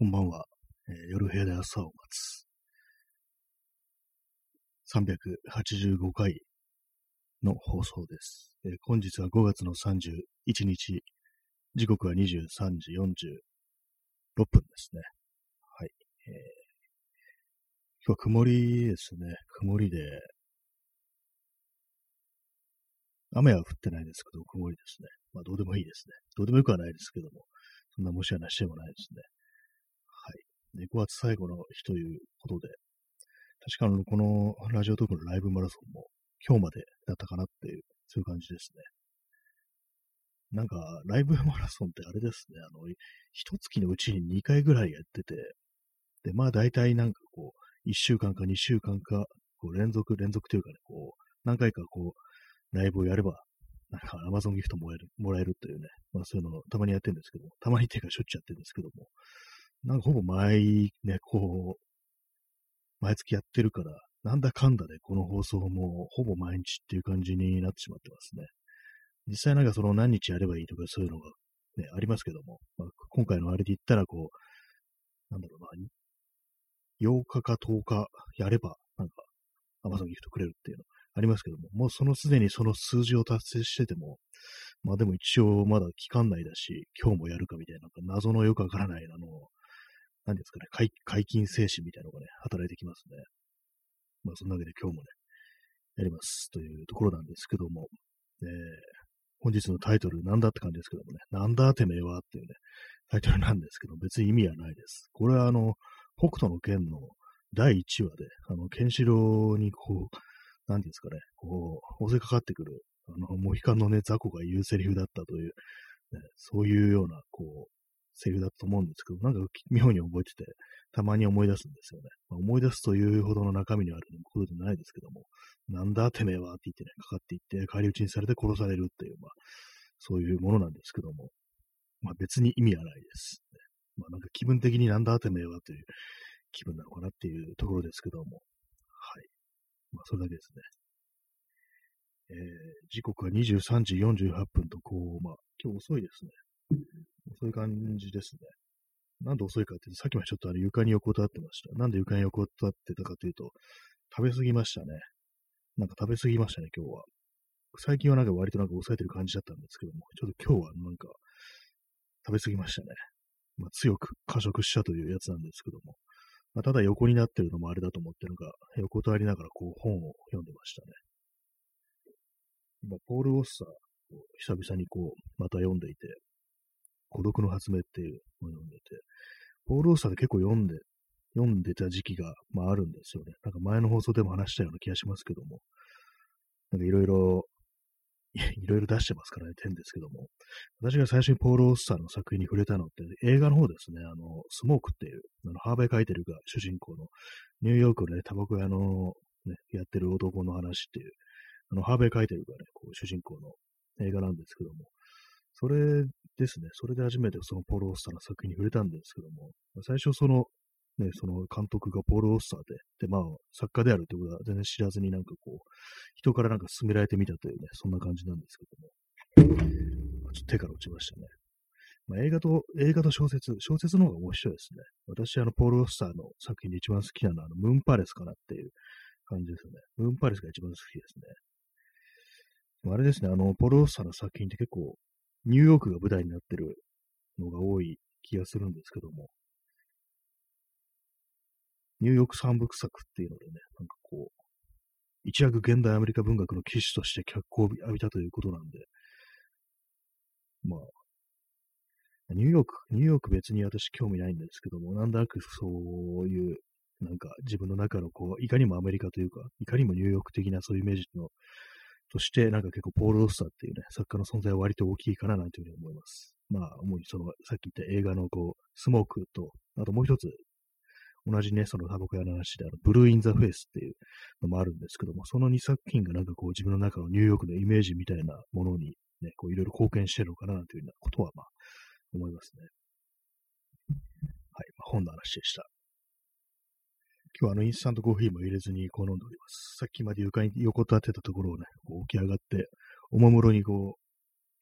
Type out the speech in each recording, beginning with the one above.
こんばんは。えー夜部屋で朝を待つ。385回の放送です。えー本日は5月の31日、時刻は23時46分ですね。はい。えー今日は曇りですね。曇りで、雨は降ってないですけど、曇りですね。まあ、どうでもいいですね。どうでもよくはないですけども、そんなもしやなしでもないですね。はい。で、5月最後の日ということで、確かにこのラジオトークのライブマラソンも今日までだったかなっていう、そういう感じですね。なんか、ライブマラソンってあれですね、あの、一月のうちに2回ぐらいやってて、で、まあ大体なんかこう、1週間か2週間か、こう連続、連続というかね、こう、何回かこう、ライブをやれば、なんか Amazon ギフトもらえる、もらえるというね、まあそういうのをたまにやってるんですけども、たまにっていうかしょっちゅうやってるんですけども、なんかほぼ毎ね、こう、毎月やってるから、なんだかんだでこの放送もほぼ毎日っていう感じになってしまってますね。実際なんかその何日やればいいとかそういうのがね、ありますけども、まあ、今回のあれで言ったらこう、なんだろうな、8日か10日やれば、なんか Amazon ギフトくれるっていうのありますけども、もうそのすでにその数字を達成してても、まあでも一応まだ期間内だし、今日もやるかみたいな、なんか謎のよくわからない、あの、何ですかね、解解禁精神みたいなのがね、働いてきますね。まあそんなわけで今日もね、やりますというところなんですけども、えー本日のタイトル、なんだって感じですけどもね、なんだてめえはっていうね、タイトルなんですけど、別に意味はないです。これはあの、北斗の剣の第1話で、あの、ケンシロウにこう、なんていうんですかね、こう、襲いかかってくる、あの、モヒカンのね、雑魚が言うセリフだったという、ね、そういうような、こう、セリフだと思うんですけど、なんか妙に覚えてて、たまに思い出すんですよね。まあ、思い出すというほどの中身にあることじゃないですけども、なんだてめえはって言ってね、かかっていって、返り討ちにされて殺されるっていう、まあ、そういうものなんですけども、まあ別に意味はないです。まあなんか気分的になんだてめえはという気分なのかなっていうところですけども、はい。まあそれだけですね。えー、時刻は23時48分と、こう、まあ今日遅いですね。遅いう感じですね。なんで遅いかっていうと、さっきまでちょっとあれ床に横たわってました。なんで床に横たわってたかというと、食べ過ぎましたね。なんか食べ過ぎましたね、今日は。最近はなんか割となんか抑えてる感じだったんですけども、ちょっと今日はなんか食べ過ぎましたね。まあ、強く過食したというやつなんですけども、まあ、ただ横になってるのもあれだと思って、なんか横たわりながらこう本を読んでましたね。今、ポール・オッサーを久々にこう、また読んでいて、孤独の発明っていうのを読んでて、ポール・オッサーで結構読んで、読んでた時期が、まああるんですよね。なんか前の放送でも話したような気がしますけども、なんかいろいろ、いろいろ出してますからね、点ですけども。私が最初にポール・オッサーの作品に触れたのって映画の方ですね、あの、スモークっていう、あの、ハーベイ書いてるが主人公の、ニューヨークのね、タバコ屋の、ね、やってる男の話っていう、あの、ハーベイ書いてるがね、こう、主人公の映画なんですけども、それですね、それで初めてそのポール・オッサーの作品に触れたんですけども、最初その、ね、その監督がポール・オッサーで、で、まあ、作家であるということは全然知らずになんかこう、人からなんか勧められてみたというね、そんな感じなんですけども、ちょっと手から落ちましたね。まあ、映画と、映画と小説、小説の方が面白いですね。私、あの、ポール・オッサーの作品で一番好きなのは、あの、ムーンパレスかなっていう感じですよね。ムーンパレスが一番好きですね。あれですね、あの、ポール・オッサーの作品って結構、ニューヨークが舞台になってるのが多い気がするんですけども、ニューヨーク三部作っていうのでね、なんかこう、一躍現代アメリカ文学の騎士として脚光を浴びたということなんで、まあ、ニューヨーク、ニューヨーク別に私興味ないんですけども、なんとなくそういう、なんか自分の中のこう、いかにもアメリカというか、いかにもニューヨーク的なそういうイメージの、として、なんか結構ポール・オッサーっていうね、作家の存在は割と大きいかななんていうふうに思います。まあ、主にその、さっき言った映画のこう、スモークと、あともう一つ、同じね、そのタバコ屋の話で、あの、ブルー・イン・ザ・フェイスっていうのもあるんですけども、その2作品がなんかこう自分の中のニューヨークのイメージみたいなものにね、こういろいろ貢献してるのかなというようなことはまあ思いますね。はい、まあ、本の話でした。今日はあのインスタントコーヒーも入れずにこう飲んでおります。さっきまで床に横たわってたところをね、こう起き上がって、おもむろにこ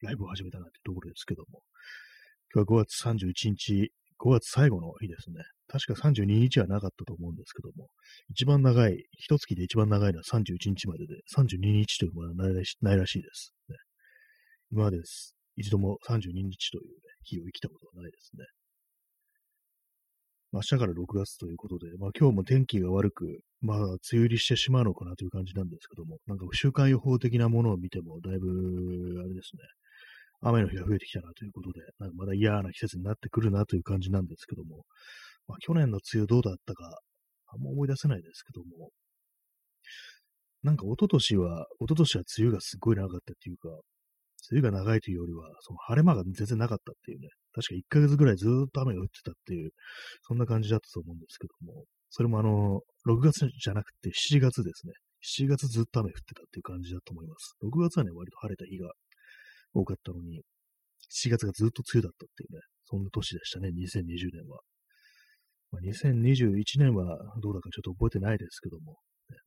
う、ライブを始めたなってところですけども、今日は5月31日5月最後の日ですね。確か32日はなかったと思うんですけども、一番長い、一月で一番長いのは31日までで、32日というものはないらしないらしいです、ね。今までです。一度も32日という、ね、日を生きたことはないですね。明日から6月ということで、まあ今日も天気が悪く、まあ梅雨入りしてしまうのかなという感じなんですけども、なんか週間予報的なものを見ても、だいぶ、あれですね、雨の日が増えてきたなということで、なんかまだ嫌な季節になってくるなという感じなんですけども、まあ去年の梅雨どうだったか、あんま思い出せないですけども、なんか一昨年は、一昨年は梅雨がすごい長かったっていうか、梅雨が長いというよりは、その晴れ間が全然なかったっていうね、確か1ヶ月ぐらいずっと雨が降ってたっていう、そんな感じだったと思うんですけども、それもあの、6月じゃなくて7月ですね。7月ずっと雨降ってたっていう感じだと思います。6月はね、割と晴れた日が多かったのに、7月がずっと梅雨だったっていうね、そんな年でしたね、2020年は。まあ、2021年はどうだかちょっと覚えてないですけども、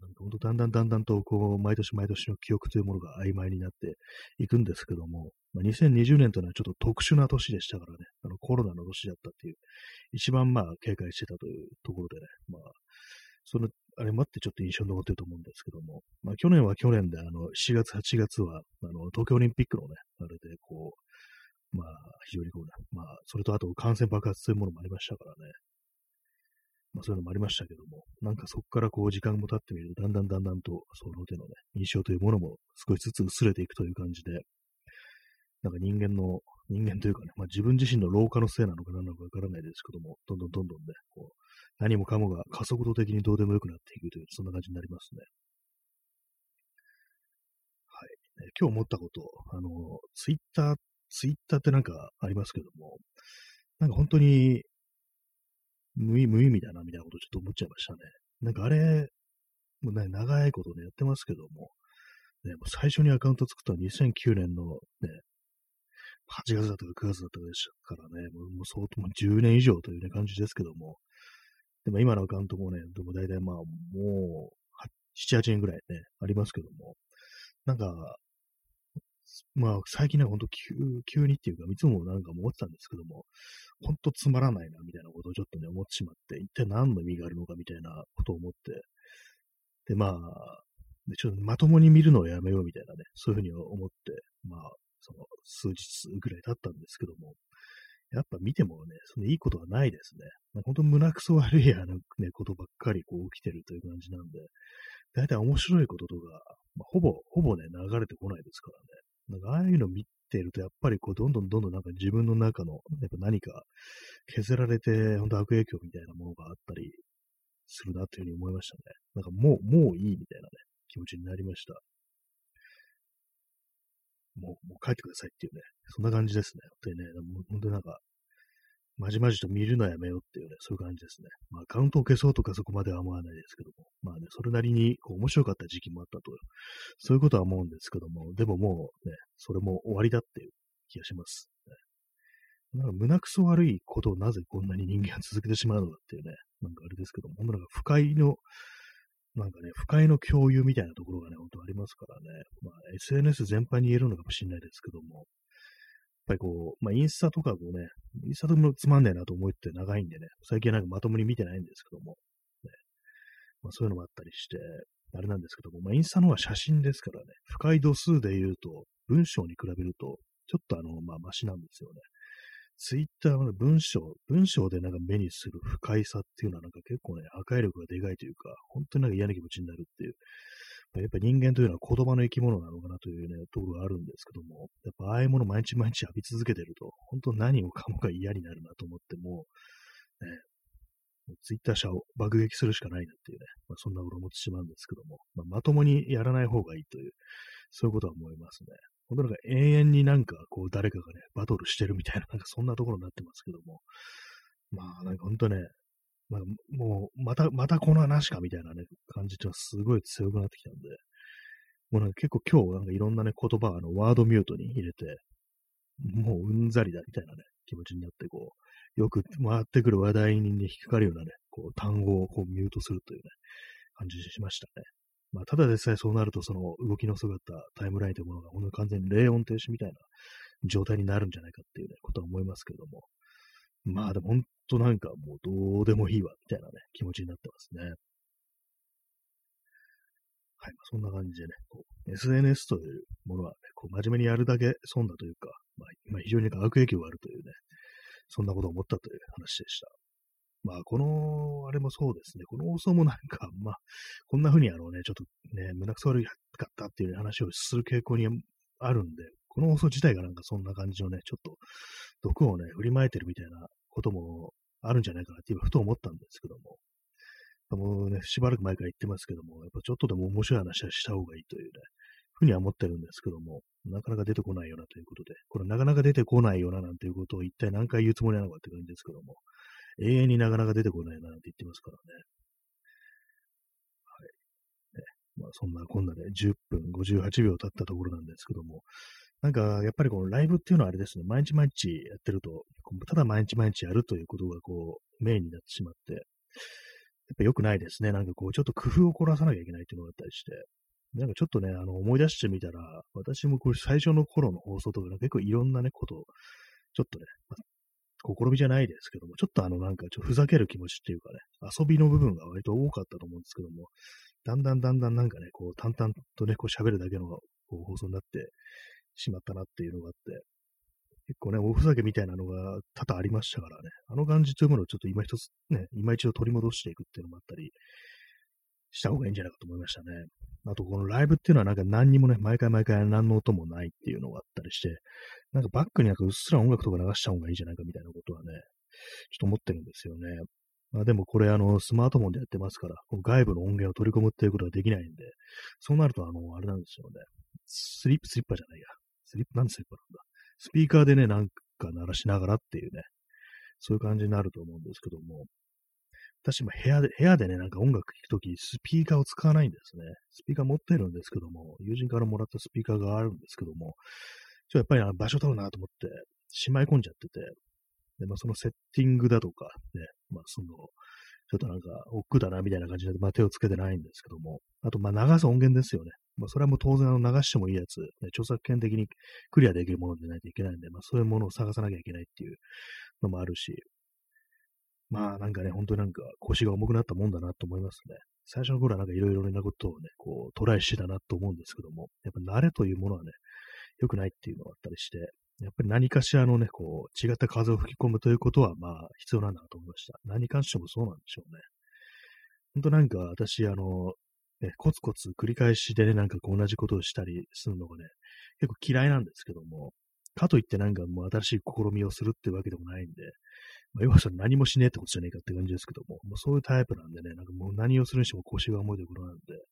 なんか本当だんだんだんだんとこう、毎年毎年の記憶というものが曖昧になっていくんですけども、まあ、2020年というのはちょっと特殊な年でしたからね、あのコロナの年だったっていう、一番まあ警戒してたというところでね、まあ、その、あれもあってちょっと印象に残ってると思うんですけども、まあ去年は去年で、あの、4月、8月は、あの、東京オリンピックのね、あれでこう、まあ、非常にこうね、まあ、それとあと感染爆発というものもありましたからね、まあそういうのもありましたけども、なんかそこからこう時間も経ってみると、だんだんだんだんとその手のね、印象というものも少しずつ薄れていくという感じで、なんか人間の、人間というかね、まあ自分自身の老化のせいなのか何なのかわからないですけども、どんどんどんどんね、こう、何もかもが加速度的にどうでもよくなっていくという、そんな感じになりますね。はい。今日思ったこと、あの、ツイッター、ツイッターってなんかありますけども、なんか本当に無意無意味だな、みたいなことちょっと思っちゃいましたね。なんかあれ、もうね、長いことね、やってますけども、ね、もう最初にアカウント作ったのは2009年のね、8月だったか9月だったかでしたからね、もうもう相当もう10年以上というね、感じですけども、でも今のアカウントもね、でも大体まあもう、7、8年ぐらいね、ありますけども、なんか、まあ、最近ね、ほんと急、急にっていうか、いつもなんか思ってたんですけども、ほんとつまらないな、みたいなことをちょっとね、思ってしまって、一体何の意味があるのか、みたいなことを思って、で、まあ、でちょっとまともに見るのをやめようみたいなね、そういうふうに思って、まあ、その数日ぐらい経ったんですけども、やっぱ見てもね、そのいいことはないですね。まあ、本当胸くそ悪いあの、ね、ことばっかりこう起きてるという感じなんで、大体面白いこととか、まあ、ほぼ、ほぼね、流れてこないですからね。なんかああいうの見てると、やっぱりこう、どんどんどんどんなんか自分の中の、やっぱ何か削られて、本当悪影響みたいなものがあったりするなというふうに思いましたね。なんかもう、もういいみたいなね、気持ちになりました。もう、もう帰ってくださいっていうね、そんな感じですね。本当にね、本当になんか、まじまじと見るのやめようっていうね、そういう感じですね。まあ、カウントを消そうとかそこまでは思わないですけども、まあね、それなりにこう面白かった時期もあったと、そういうことは思うんですけども、でももうね、それも終わりだっていう気がします。ね、なんか胸くそ悪いことをなぜこんなに人間は続けてしまうのかっていうね、なんかあれですけども、本当なんか不快の、なんかね、不快の共有みたいなところがね、本当ありますからね、まあ SNS 全般に言えるのかもしれないですけども、っぱりこう、まあ、インスタとかこうね、インスタともつまんねえなと思って長いんでね、最近なんかまともに見てないんですけども、ね、まあ、そういうのもあったりして、あれなんですけども、まあ、インスタの方は写真ですからね、不快度数で言うと、文章に比べると、ちょっとあの、まあ、マシなんですよね。ツイッターは文章、文章でなんか目にする不快さっていうのはなんか結構ね、破壊力がでかいというか、本当になんか嫌な気持ちになるっていう、やっぱ人間というのは言葉の生き物なのかなというね、ところがあるんですけども、やっぱああいうもの毎日毎日浴び続けてると、本当何をかもが嫌になるなと思っても、ね、ツイッター社を爆撃するしかないなっていうね、まあ、そんなこと思ってしまうんですけども、まあ、まともにやらない方がいいという、そういうことは思いますね。本当なんか永遠になんかこう誰かがね、バトルしてるみたいな、なんかそんなところになってますけども、まあなんか本当ね、まあ、もう、また、またこの話かみたいなね、感じってのはすごい強くなってきたんで、もうなんか結構今日なんかいろんなね、言葉あの、ワードミュートに入れて、もううんざりだみたいなね、気持ちになって、こう、よく回ってくる話題に、ね、引っかかるようなね、こう、単語をこうミュートするというね、感じしましたね。まあ、ただでさえそうなると、その動きの姿、タイムラインというものが、ほんと完全に冷音停止みたいな状態になるんじゃないかっていうね、ことは思いますけども、まあでも本当なんかもうどうでもいいわ、みたいなね、気持ちになってますね。はい。まあ、そんな感じでね、こう、SNS というものはね、こう、真面目にやるだけ損だというか、まあ、まあ、非常に悪影響があるというね、そんなことを思ったという話でした。まあ、この、あれもそうですね。この放送もなんか、まあ、こんな風にあのね、ちょっとね、胸くそ悪かったっていう話をする傾向にあるんで、この放送自体がなんかそんな感じのね、ちょっと毒をね、振りまいてるみたいなこともあるんじゃないかなっていうふと思ったんですけども、もうね、しばらく前から言ってますけども、やっぱちょっとでも面白い話はした方がいいというね、ふうには思ってるんですけども、なかなか出てこないよなということで、これなかなか出てこないよななんていうことを一体何回言うつもりなのかって感じですけども、永遠になかなか出てこないななんて言ってますからね。はい。ね、まあそんなこんなで10分58秒経ったところなんですけども、なんか、やっぱりこのライブっていうのはあれですね、毎日毎日やってると、ただ毎日毎日やるということがこう、メインになってしまって、やっぱ良くないですね。なんかこう、ちょっと工夫を凝らさなきゃいけないっていうのがあったりして、なんかちょっとね、あの、思い出してみたら、私もこれ最初の頃の放送とか結構いろんなね、ことを、ちょっとね、まあ試みじゃないですけども、ちょっとあのなんかちょっとふざける気持ちっていうかね、遊びの部分が割と多かったと思うんですけども、だんだんだんだんなんかね、こう淡々とね、こう喋るだけの放送になってしまったなっていうのがあって、結構ね、おふざけみたいなのが多々ありましたからね、あの感じというものをちょっと今一つね、今一度取り戻していくっていうのもあったりした方がいいんじゃないかと思いましたね。あと、このライブっていうのはなんか何にもね、毎回毎回何の音もないっていうのがあったりして、なんかバックになんかうっすら音楽とか流した方がいいんじゃないかみたいなことはね、ちょっと思ってるんですよね。まあでもこれあの、スマートフォンでやってますから、この外部の音源を取り込むっていうことができないんで、そうなるとあの、あれなんですよね。スリップ、スリッパじゃないや。スリップ、なんでスリッパなんだ？スピーカーでね、なんか鳴らしながらっていうね、そういう感じになると思うんですけども、私も部屋で、部屋でね、なんか音楽聴くとき、スピーカーを使わないんですね。スピーカー持ってるんですけども、友人からもらったスピーカーがあるんですけども、ちょっとやっぱり場所取るなと思って、しまい込んじゃってて、で、まあ、そのセッティングだとか、ね、まあ、その、ちょっとなんか、億劫だな、みたいな感じで、まあ、手をつけてないんですけども、あと、まあ、流す音源ですよね。まあ、それはもう当然、あの、流してもいいやつ、ね、著作権的にクリアできるものでないといけないんで、まあ、そういうものを探さなきゃいけないっていうのもあるし、まあ、なんかね、本当になんか腰が重くなったもんだなと思いますね。最初の頃はなんかいろいろなことをね、こう、トライしてたなと思うんですけども、やっぱ慣れというものはね、良くないっていうのがあったりして、やっぱり何かしらのね、こう、違った風を吹き込むということは、まあ、必要なんだなと思いました。何関してもそうなんでしょうね。本当なんか私、あの、ね、コツコツ繰り返しでね、なんかこう同じことをしたりするのがね、結構嫌いなんですけども、かといってなんかもう新しい試みをするってわけでもないんで、まあ、要はそれ何もしねえってことじゃねえかって感じですけども、もうそういうタイプなんでね、なんかもう何をするにしても腰が重いところなんで、やっ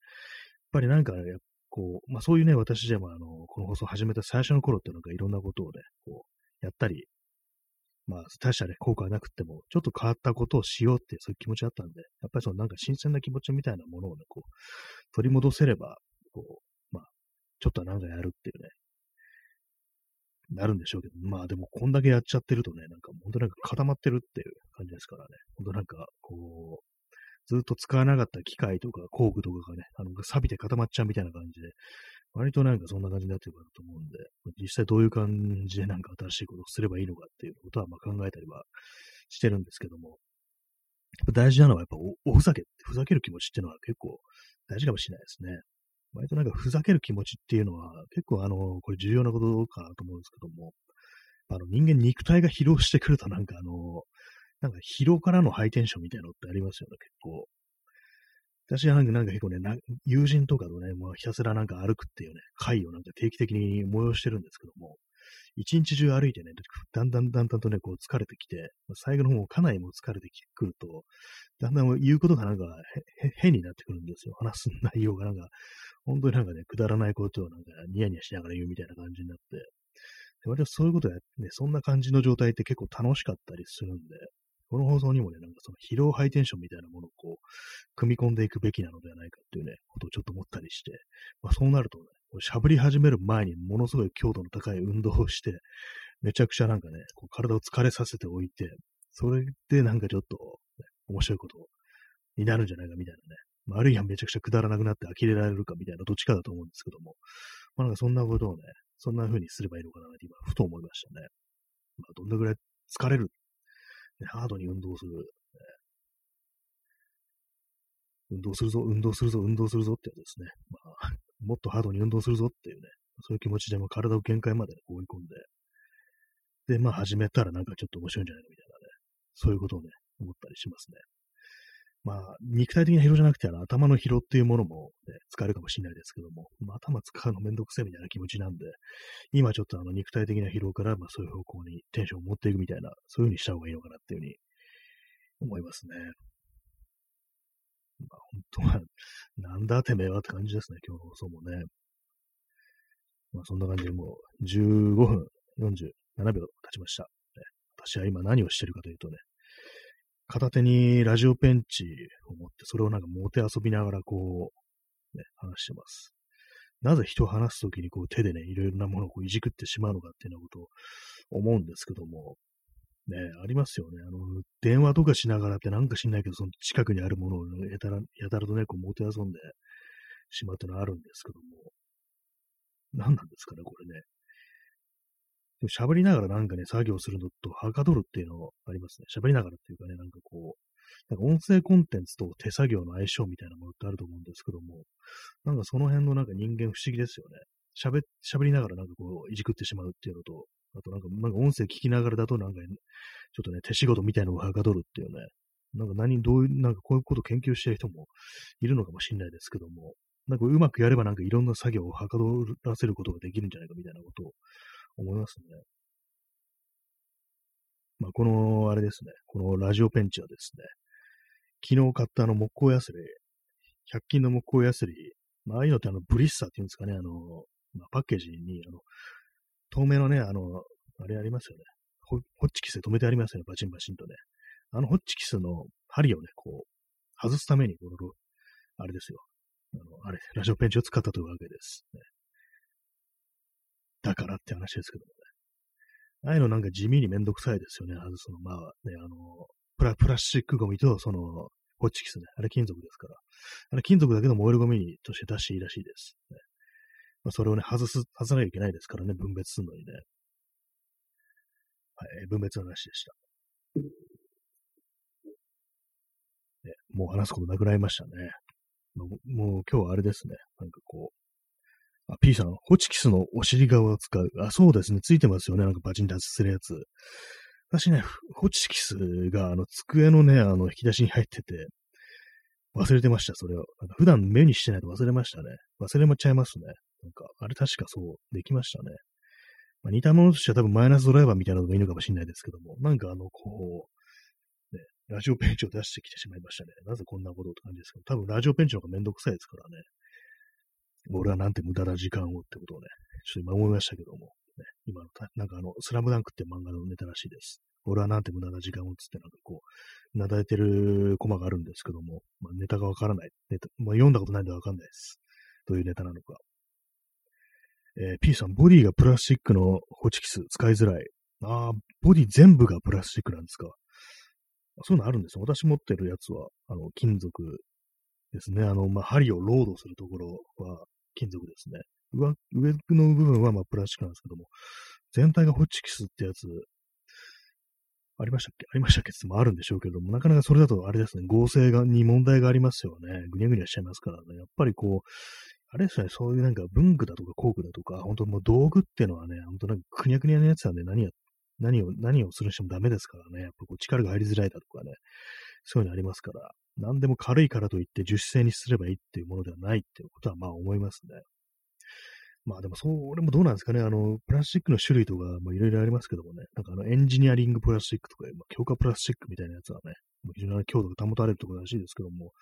ぱりなんか、ね、こう、まあそういうね、私でもあの、この放送始めた最初の頃ってなんかいろんなことをね、こう、やったり、まあ、大したね、効果はなくても、ちょっと変わったことをしようっていうそういう気持ちあったんで、やっぱりそのなんか新鮮な気持ちみたいなものをね、こう、取り戻せれば、こう、まあ、ちょっとなんかやるっていうね、なるんでしょうけど、まあでもこんだけやっちゃってるとね、なんか本当なんか固まってるっていう感じですからね、本当なんかこう、ずっと使わなかった機械とか工具とかがね、あの、錆びて固まっちゃうみたいな感じで、割となんかそんな感じになってるかなと思うんで、実際どういう感じでなんか新しいことをすればいいのかっていうことはまあ考えたりはしてるんですけども、大事なのはやっぱおふざけ、ふざける気持ちっていうのは結構大事かもしれないですね。割となんかふざける気持ちっていうのは結構あの、これ重要なことかなと思うんですけども、あの人間肉体が疲労してくるとなんかあの、なんか疲労からのハイテンションみたいなのってありますよね、結構。私はなんか結構ね、友人とかとね、もうひたすらなんか歩くっていうね、会をなんか定期的に催してるんですけども、一日中歩いてね、だんだんだんだんとね、こう疲れてきて、最後の方かなりも疲れてくると、だんだん言うことがなんか変になってくるんですよ。話す内容がなんか、本当になんかね、くだらないことをなんかニヤニヤしながら言うみたいな感じになって、で割とそういうことやね、そんな感じの状態って結構楽しかったりするんで、この放送にもね、なんかその疲労ハイテンションみたいなものをこう、組み込んでいくべきなのではないかっていうね、ことをちょっと思ったりして、まあそうなるとね、しゃぶり始める前にものすごい強度の高い運動をして、めちゃくちゃなんかね、こう体を疲れさせておいて、それでなんかちょっと、ね、面白いことになるんじゃないかみたいなね。まあ、あるいはめちゃくちゃくだらなくなって呆れられるかみたいなどっちかだと思うんですけども、まあなんかそんなことをね、そんな風にすればいいのかなって今、ふと思いましたね。まあどんなぐらい疲れる、ハードに運動する、運動するぞ、運動するぞ、運動するぞってやつですね。まあ、もっとハードに運動するぞっていうね、そういう気持ちでも体を限界まで、追い込んで、で、まあ始めたらなんかちょっと面白いんじゃないのみたいなね、そういうことをね、思ったりしますね。まあ、肉体的な疲労じゃなくて、あの、頭の疲労っていうものも、ね、使えるかもしれないですけども、まあ、頭使うのめんどくせえみたいな気持ちなんで、今ちょっとあの、肉体的な疲労から、まあ、そういう方向にテンションを持っていくみたいな、そういう風にした方がいいのかなっていうふうに思いますね。まあ、本当は、なんだてめえはって感じですね、今日の放送もね。まあ、そんな感じでもう、15分47秒経ちました。私は今何をしてるかというとね、片手にラジオペンチを持って、それをなんか持て遊びながらこう、ね、話してます。なぜ人を話すときにこう手でね、いろいろなものをこういじくってしまうのかっていうようなことを思うんですけども、ね、ありますよね。あの、電話とかしながらってなんか知んないけど、その近くにあるものを、やたら、やたらとね、こう持て遊んでしまうっていうのはあるんですけども、何なんですかね、これね。喋りながらなんかね、作業するのとはかどるっていうのありますね。喋りながらっていうかね、なんかこう、なんか音声コンテンツと手作業の相性みたいなものってあると思うんですけども、なんかその辺のなんか人間不思議ですよね。喋、喋りながらなんかこう、いじくってしまうっていうのと、あとなんか、なんか音声聞きながらだとなんか、ね、ちょっとね、手仕事みたいなのがはかどるっていうね、なんか何、どういう、なんかこういうことを研究してる人もいるのかもしれないですけども、なんかうまくやればなんかいろんな作業をはかどらせることができるんじゃないかみたいなことを思いますね。まあ、この、あれですね、このラジオペンチはですね、昨日買ったあの木工ヤスリ、100均の木工ヤスリ、まあ、ああいうのってあのブリッサーっていうんですかね、あの、まあ、パッケージに、あの、透明のね、あの、あれありますよね。ホッチキスで止めてありますよね、バチンバチンとね。あのホッチキスの針をね、こう、外すために、この、あれですよ。あの、あれ、ラジオペンチを使ったというわけです、ね。だからって話ですけどもね。ああいうのなんか地味にめんどくさいですよね。外すの。まあね、あの、プラプラスチックゴミと、その、ホッチキスね。あれ金属ですから。あれ金属だけど燃えるゴミとして出していいらしいです。ねまあ、それをね、外す、外さなきゃいけないですからね、分別するのにね。はい、分別の話でした。ね、もう話すことなくなりましたね。もうもう今日はあれですね。なんかこう、あ、P さん、ホチキスのお尻側を使う。あ、そうですね。ついてますよね。なんかバチンと外せるやつ。私ね、ホチキスが、あの、机のね、あの、引き出しに入ってて、忘れてました、それを。なんか普段目にしてないと忘れましたね。忘れちゃいますね。なんか、あれ確かそう、できましたね。まあ、似たものとしては多分マイナスドライバーみたいなのがいいのかもしれないですけども、なんかあの、こう、ね、ラジオペンチを出してきてしまいましたね。なぜこんなことって感じですけど、多分ラジオペンチの方がめんどくさいですからね。俺はなんて無駄な時間をってことをね、ちょっと今思いましたけども、ね、今の、なんかあの、スラムダンクって漫画のネタらしいです。俺はなんて無駄な時間をつってなんかこう、なだれてるコマがあるんですけども、まあ、ネタがわからない。ネタ、まあ、読んだことないんでわかんないです。どういうネタなのか。えー、P さん、ボディがプラスチックのホチキス使いづらい。ああ、ボディ全部がプラスチックなんですか。そういうのあるんですよ。私持ってるやつは、あの、金属ですね。あの、まあ、針をロードするところは金属ですね。上、上の部分はまあプラスチックなんですけども、全体がホッチキスってやつ、ありましたっけ？ありましたっけ？ってもあるんでしょうけども、なかなかそれだとあれですね、合成がに問題がありますよね。ぐにゃぐにゃしちゃいますからね。やっぱりこう、あれですね、そういうなんか文具だとか工具だとか、本当もう道具っていうのはね、本当なんかくにゃくにゃのやつなんで何や、何を、何をするにしてもダメですからね。やっぱこう力が入りづらいだとかね、そういうのありますから、何でも軽いからといって樹脂製にすればいいっていうものではないっていうことはまあ思いますね。まあでもそれもどうなんですかね。あの、プラスチックの種類とかいろいろありますけどもね。なんかあのエンジニアリングプラスチックとか、まあ、強化プラスチックみたいなやつはね、非常に強度が保たれるところらしいですけども、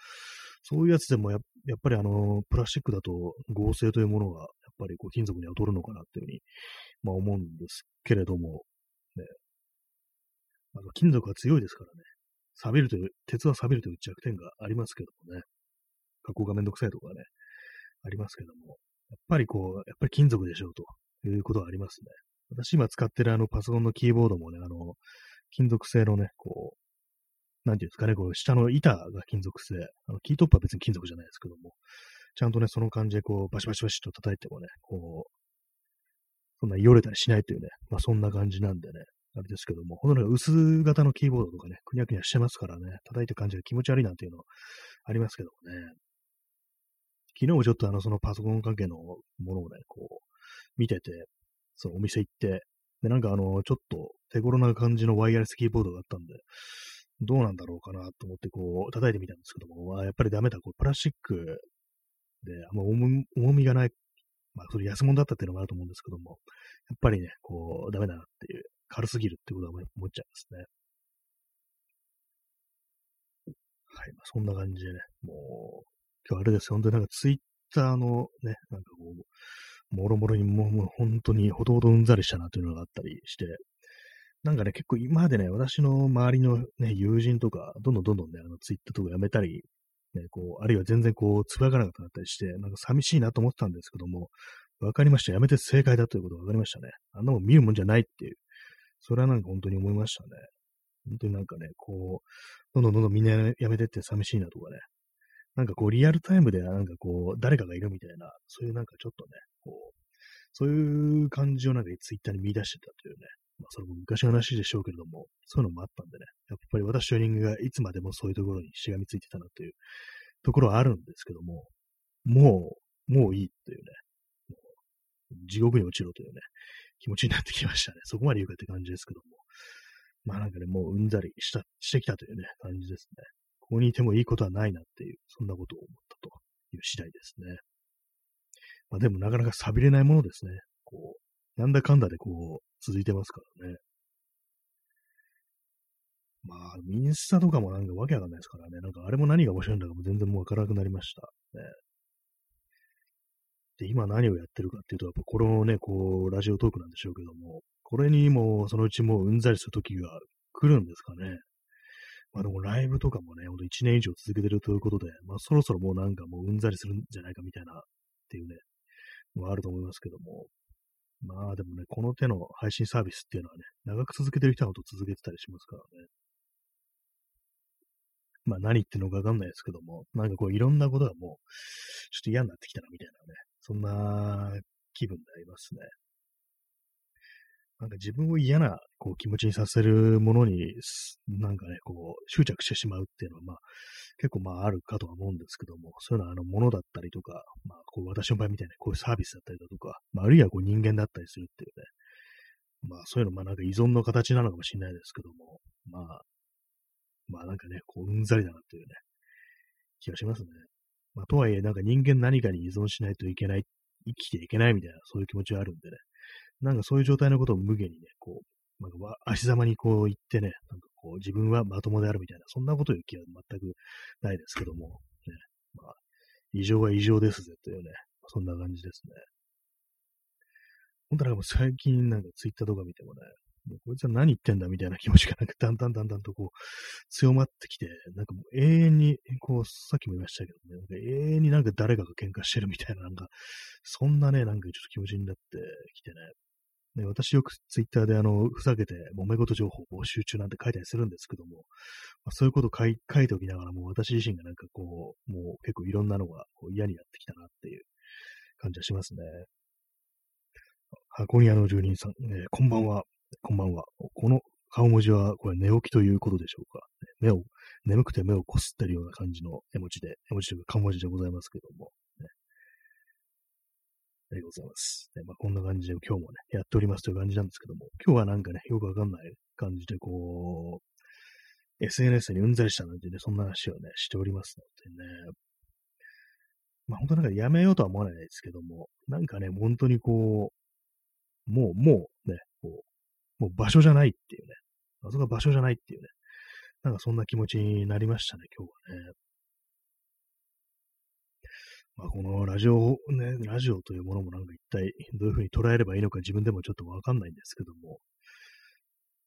そういうやつでもややっぱりあの、プラスチックだと合成というものがやっぱりこう金属に劣るのかなっていうふうに、まあ思うんですけれども、ね。あの金属は強いですからね。錆びるという、鉄は錆びるという弱点がありますけどもね。加工がめんどくさいとかね、ありますけども。やっぱりこう、やっぱり金属でしょうということはありますね。私今使ってるあのパソコンのキーボードもね、あの、金属製のね、こう、なんていうんですかね、こう、下の板が金属製。あの、キートップは別に金属じゃないですけども、ちゃんとね、その感じでこう、バシバシバシと叩いてもね、こう、そんなによれたりしないというね、まあそんな感じなんでね、あれですけども、ほんとに薄型のキーボードとかね、くにゃくにゃしてますからね、叩いて感じが気持ち悪いなんていうのありますけどもね。昨日もちょっとあの、そのパソコン関係のものをね、こう、見てて、そのお店行って、で、なんかあの、ちょっと手頃な感じのワイヤレスキーボードがあったんで、どうなんだろうかなと思ってこう、叩いてみたんですけども、あやっぱりダメだ、こう、プラスチックで、あんま重みがない、まあ、それ安物だったっていうのもあると思うんですけども、やっぱりね、こう、ダメだなっていう、軽すぎるってことは思っちゃいますね。はい、まあ、そんな感じでね、もう、今日あれですよ、本当になんかツイッターのね、なんかこう、もろもろにもうもう本当にほどほどうんざりしたなというのがあったりして、なんかね、結構今までね、私の周りのね、友人とか、どんどんどんどんね、あのツイッターとかやめたり、ね、こう、あるいは全然こう、つぶやかなくなったりして、なんか寂しいなと思ってたんですけども、わかりました。やめて正解だということがわかりましたね。あんなもん見るもんじゃないっていう。それはなんか本当に思いましたね。本当になんかね、こう、どんどんどんどんみんなやめてって寂しいなとかね。なんかこう、リアルタイムでなんかこう、誰かがいるみたいな、そういうなんかちょっとね、こう、そういう感じをなんかツイッターに見出してたというね。まあ、それも昔の話でしょうけれども、そういうのもあったんでね。やっぱり私という人がいつまでもそういうところにしがみついてたなというところはあるんですけども、もう、もういいというね、地獄に落ちろというね、気持ちになってきましたね。そこまで言うかって感じですけども。まあなんかね、もううんざりしたしてきたというね、感じですね。ここにいてもいいことはないなっていう、そんなことを思ったという次第ですね。まあでもなかなか錆びれないものですね。こう、なんだかんだでこう、続いてますからね。まあ、インスタとかもなんかわけわかんないですからね。なんかあれも何が面白いんだかも全然もうわからなくなりました。ね。で、今何をやってるかっていうと、やっぱこのね、こう、ラジオトークなんでしょうけども、これにもそのうちもううんざりする時が来るんですかね。まあでもライブとかもね、ほんと1年以上続けてるということで、まあそろそろもうなんかもううんざりするんじゃないかみたいなっていうね、のがあると思いますけども、まあでもね、この手の配信サービスっていうのはね、長く続けてる人はほんと続けてたりしますからね。まあ何言ってるのかわかんないですけども、なんかこういろんなことがもう、ちょっと嫌になってきたなみたいなね、そんな気分でありますね。なんか自分を嫌なこう気持ちにさせるものに、なんかね、こう執着してしまうっていうのは、まあ結構まああるかとは思うんですけども、そういうのはあのものだったりとか、まあこう私の場合みたいなこういうサービスだったりだとか、まああるいはこう人間だったりするっていうね、まあそういうのまあなんか依存の形なのかもしれないですけども、まあ、まあなんかね、こううんざりだなっていうね、気がしますね。まあとはいえなんか人間何かに依存しないといけない、生きていけないみたいなそういう気持ちはあるんでね、なんかそういう状態のことを無限にね、こう、なんか足ざまにこう言ってね、なんかこう自分はまともであるみたいな、そんなこと言う気は全くないですけども、ね、まあ、異常は異常ですぜというね、そんな感じですね。本当なんかもう最近なんかツイッターとか見てもね、もうこいつは何言ってんだみたいな気持ちがなんかだんだんだんだんとこう強まってきて、なんかもう永遠に、こうさっきも言いましたけどね、永遠になんか誰かが喧嘩してるみたいな、なんかそんなね、なんかちょっと気持ちになってきてね、ね、私よくツイッターであの、ふざけて揉め事情報募集中なんて書いたりするんですけども、まあ、そういうこと書い書いておきながらも私自身がなんかこう、もう結構いろんなのがこう嫌になってきたなっていう感じはしますね。箱庭の住人さん、ね、こんばんは。こんばんは。この顔文字は、これ寝起きということでしょうか？目を、眠くて目をこすってるような感じの絵文字で、絵文字というか顔文字でございますけども。ありがとうございます。ねまあ、こんな感じで今日もね、やっておりますという感じなんですけども、今日はなんかね、よくわかんない感じで、こう、SNS にうんざりしたなんてね、そんな話をね、しておりますのでね、まあ本当なんかやめようとは思わないですけども、なんかね、本当にこう、もう、もうね、こう、もう場所じゃないっていうね、あそこが場所じゃないっていうね、なんかそんな気持ちになりましたね、今日はね。まあ、このラジオ、ね、ラジオというものもなんか一体どういうふうに捉えればいいのか自分でもちょっとわかんないんですけども、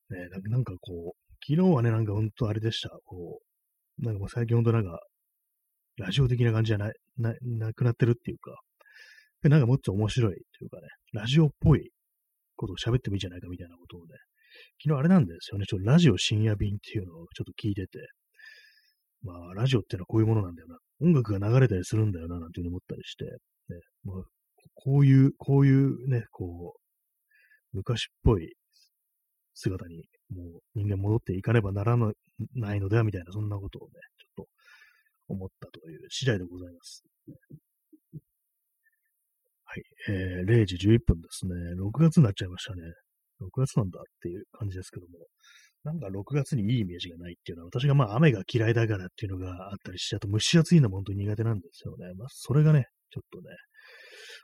ね、なんかこう、昨日はね、なんか本当あれでした。こう、なんかもう最近本当なんか、ラジオ的な感じじゃない、な、なくなってるっていうか、なんかもっと面白いというかね、ラジオっぽいことを喋ってもいいじゃないかみたいなことをね、昨日あれなんですよね、ちょっとラジオ深夜便っていうのをちょっと聞いてて、まあ、ラジオっていうのはこういうものなんだよな。音楽が流れたりするんだよな、なんていうふうに思ったりして、ね、まあ、こういう、こういうね、こう、昔っぽい姿にもう人間戻っていかねばならないのではみたいな、そんなことをね、ちょっと思ったという次第でございます。はい、えー、0時11分ですね。6月になっちゃいましたね。6月なんだっていう感じですけども。なんか6月にいいイメージがないっていうのは、私がまあ雨が嫌いだからっていうのがあったりして、あと蒸し暑いのも本当に苦手なんですよね。まあそれがね、ちょっとね、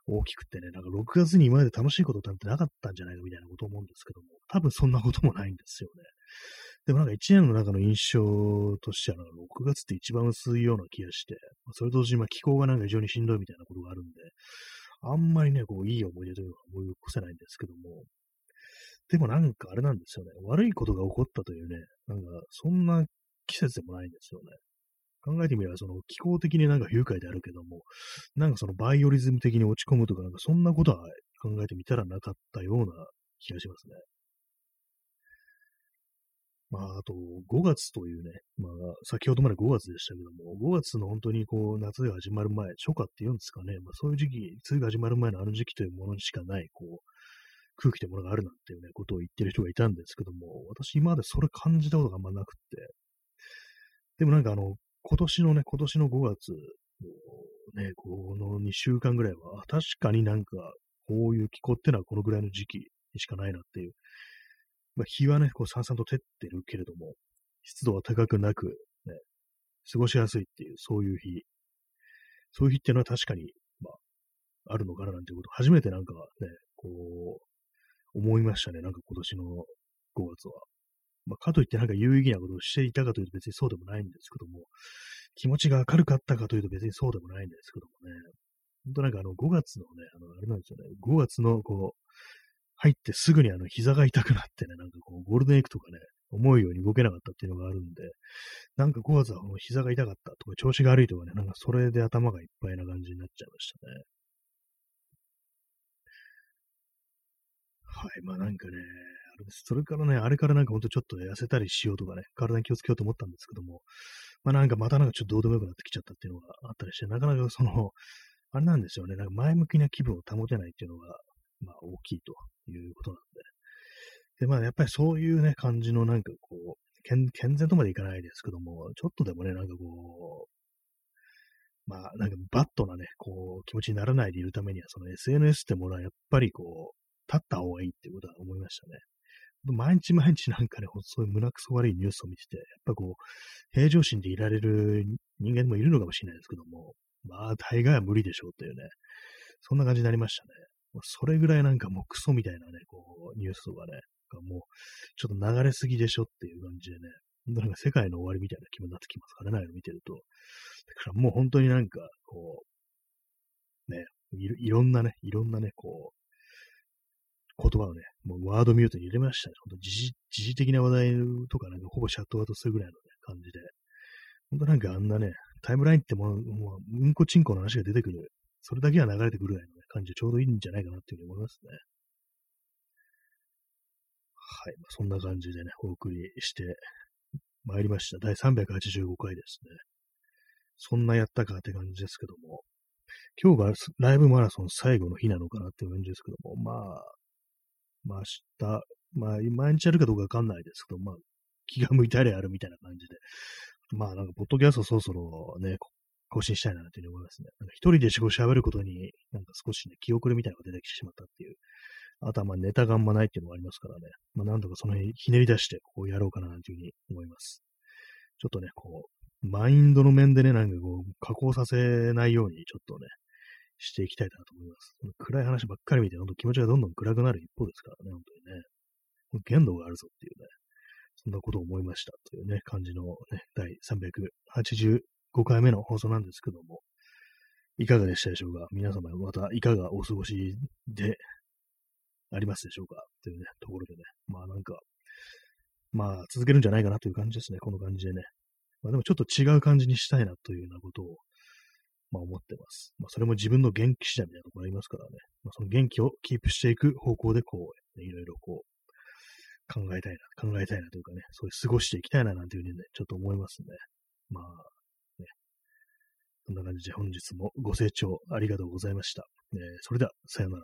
大きくてね、なんか6月に今まで楽しいことなんてなかったんじゃないかみたいなこと思うんですけども、多分そんなこともないんですよね。でもなんか1年の中の印象としては、6月って一番薄いような気がして、それと同時にま気候がなんか非常にしんどいみたいなことがあるんで、あんまりね、こう、いい思い出というか思い起こせないんですけども、でもなんかあれなんですよね。悪いことが起こったというね、なんかそんな季節でもないんですよね。考えてみれば、その気候的になんか不愉快であるけども、なんかそのバイオリズム的に落ち込むとか、なんかそんなことは考えてみたらなかったような気がしますね。まあ、あと、5月というね、まあ、先ほどまで5月でしたけども、5月の本当にこう、夏が始まる前、初夏って言うんですかね、まあそういう時期、梅雨が始まる前のあの時期というものにしかない、こう、空気というものがあるなんていうね、ことを言ってる人がいたんですけども、私今までそれ感じたことがあんまなくって、でもなんかあの、今年のね、今年の5月のね、この2週間ぐらいは、確かになんか、こういう気候ってのはこのぐらいの時期にしかないなっていうまあ、日はね、こう、さんさんと照ってるけれども、湿度は高くなく、ね、過ごしやすいっていう、そういう日。そういう日っていうのは確かに、まあ、あるのかななんていうこと、初めてなんかね、こう、思いましたね。なんか今年の5月は。まあ、かといってなんか有意義なことをしていたかというと別にそうでもないんですけども、気持ちが明るかったかというと別にそうでもないんですけどもね。本当なんかあの5月のね、あの、あれなんですよね、5月のこう、入ってすぐにあの膝が痛くなってね、なんかこう、ゴールデンウィークとかね、思うように動けなかったっていうのがあるんで、なんか5月はこの膝が痛かったとか、調子が悪いとかね、なんかそれで頭がいっぱいな感じになっちゃいましたね。はい、まあなんかね、あれです。それからね、あれからなんかほんとちょっと痩せたりしようとかね、体に気をつけようと思ったんですけども、まあなんかまたなんかちょっとどうでもよくなってきちゃったっていうのがあったりして、なかなかその、あれなんですよね、なんか前向きな気分を保てないっていうのが、まあ大きいということなんで。で、まあやっぱりそういうね、感じのなんかこう、健健全とまでいかないですけども、ちょっとでもね、なんかこう、まあなんかバットなね、こう気持ちにならないでいるためには、その SNS ってものはやっぱりこう、立った方がいいっていうことは思いましたね。毎日毎日なんかね、そういう胸くそ悪いニュースを見てて、やっぱこう、平常心でいられる人間もいるのかもしれないですけども、まあ大概は無理でしょうというね、そんな感じになりましたね。それぐらいなんかもうクソみたいなね、こう、ニュースとかね、がもう、ちょっと流れすぎでしょっていう感じでね、なんか世界の終わりみたいな気分になってきますからね、あれ見てると。だからもう本当になんか、こう、ね、いろんなね、いろんなね、こう、言葉をね、もうワードミュートに入れましたね。ほんと時事的な話題とかなんかほぼシャットアウトするぐらいの、ね、感じで。ほんとなんかあんなね、タイムラインってもう、もううんこちんこの話が出てくる。それだけは流れてくるぐらいの感じでちょうどいいんじゃないかなっていうふうに思いますね。はい。まあ、そんな感じでね、お送りして参りました。第385回ですね。そんなやったかって感じですけども、今日がライブマラソン最後の日なのかなっていう感じですけども、まあ、まあ明日、まあ毎日やるかどうかわかんないですけど、まあ気が向いたりあるみたいな感じで、まあなんか、ポッドキャストそろそろね、更新したいなというふうに思いますね。一人で仕事喋ることに、なんか少しね、気遅れみたいなのが出てきてしまったっていう。あとはまあネタがあんまないっていうのがありますからね。まあなんとかその辺ひねり出してこうやろうかなというふうに思います。ちょっとね、こう、マインドの面でね、なんかこう、加工させないようにちょっとね、していきたいなと思います。暗い話ばっかり見て、ほんと気持ちがどんどん暗くなる一方ですからね、本当にね。限度があるぞっていうね、そんなことを思いましたというね、感じのね、第380 5回目の放送なんですけども、いかがでしたでしょうか？皆様またいかがお過ごしでありますでしょうか？というね、ところでね、まあなんか、まあ続けるんじゃないかなという感じですね、この感じでね。まあでもちょっと違う感じにしたいなというようなことを、まあ思ってます。まあそれも自分の元気次第みたいなところありますからね。まあその元気をキープしていく方向でこう、ね、いろいろこう、考えたいな、考えたいなというかね、そういう過ごしていきたいななんていうふうにね、ちょっと思いますね。まあ、こんな感じで本日もご清聴ありがとうございました。えー、それでは、さようなら。